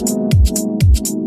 Thank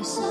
always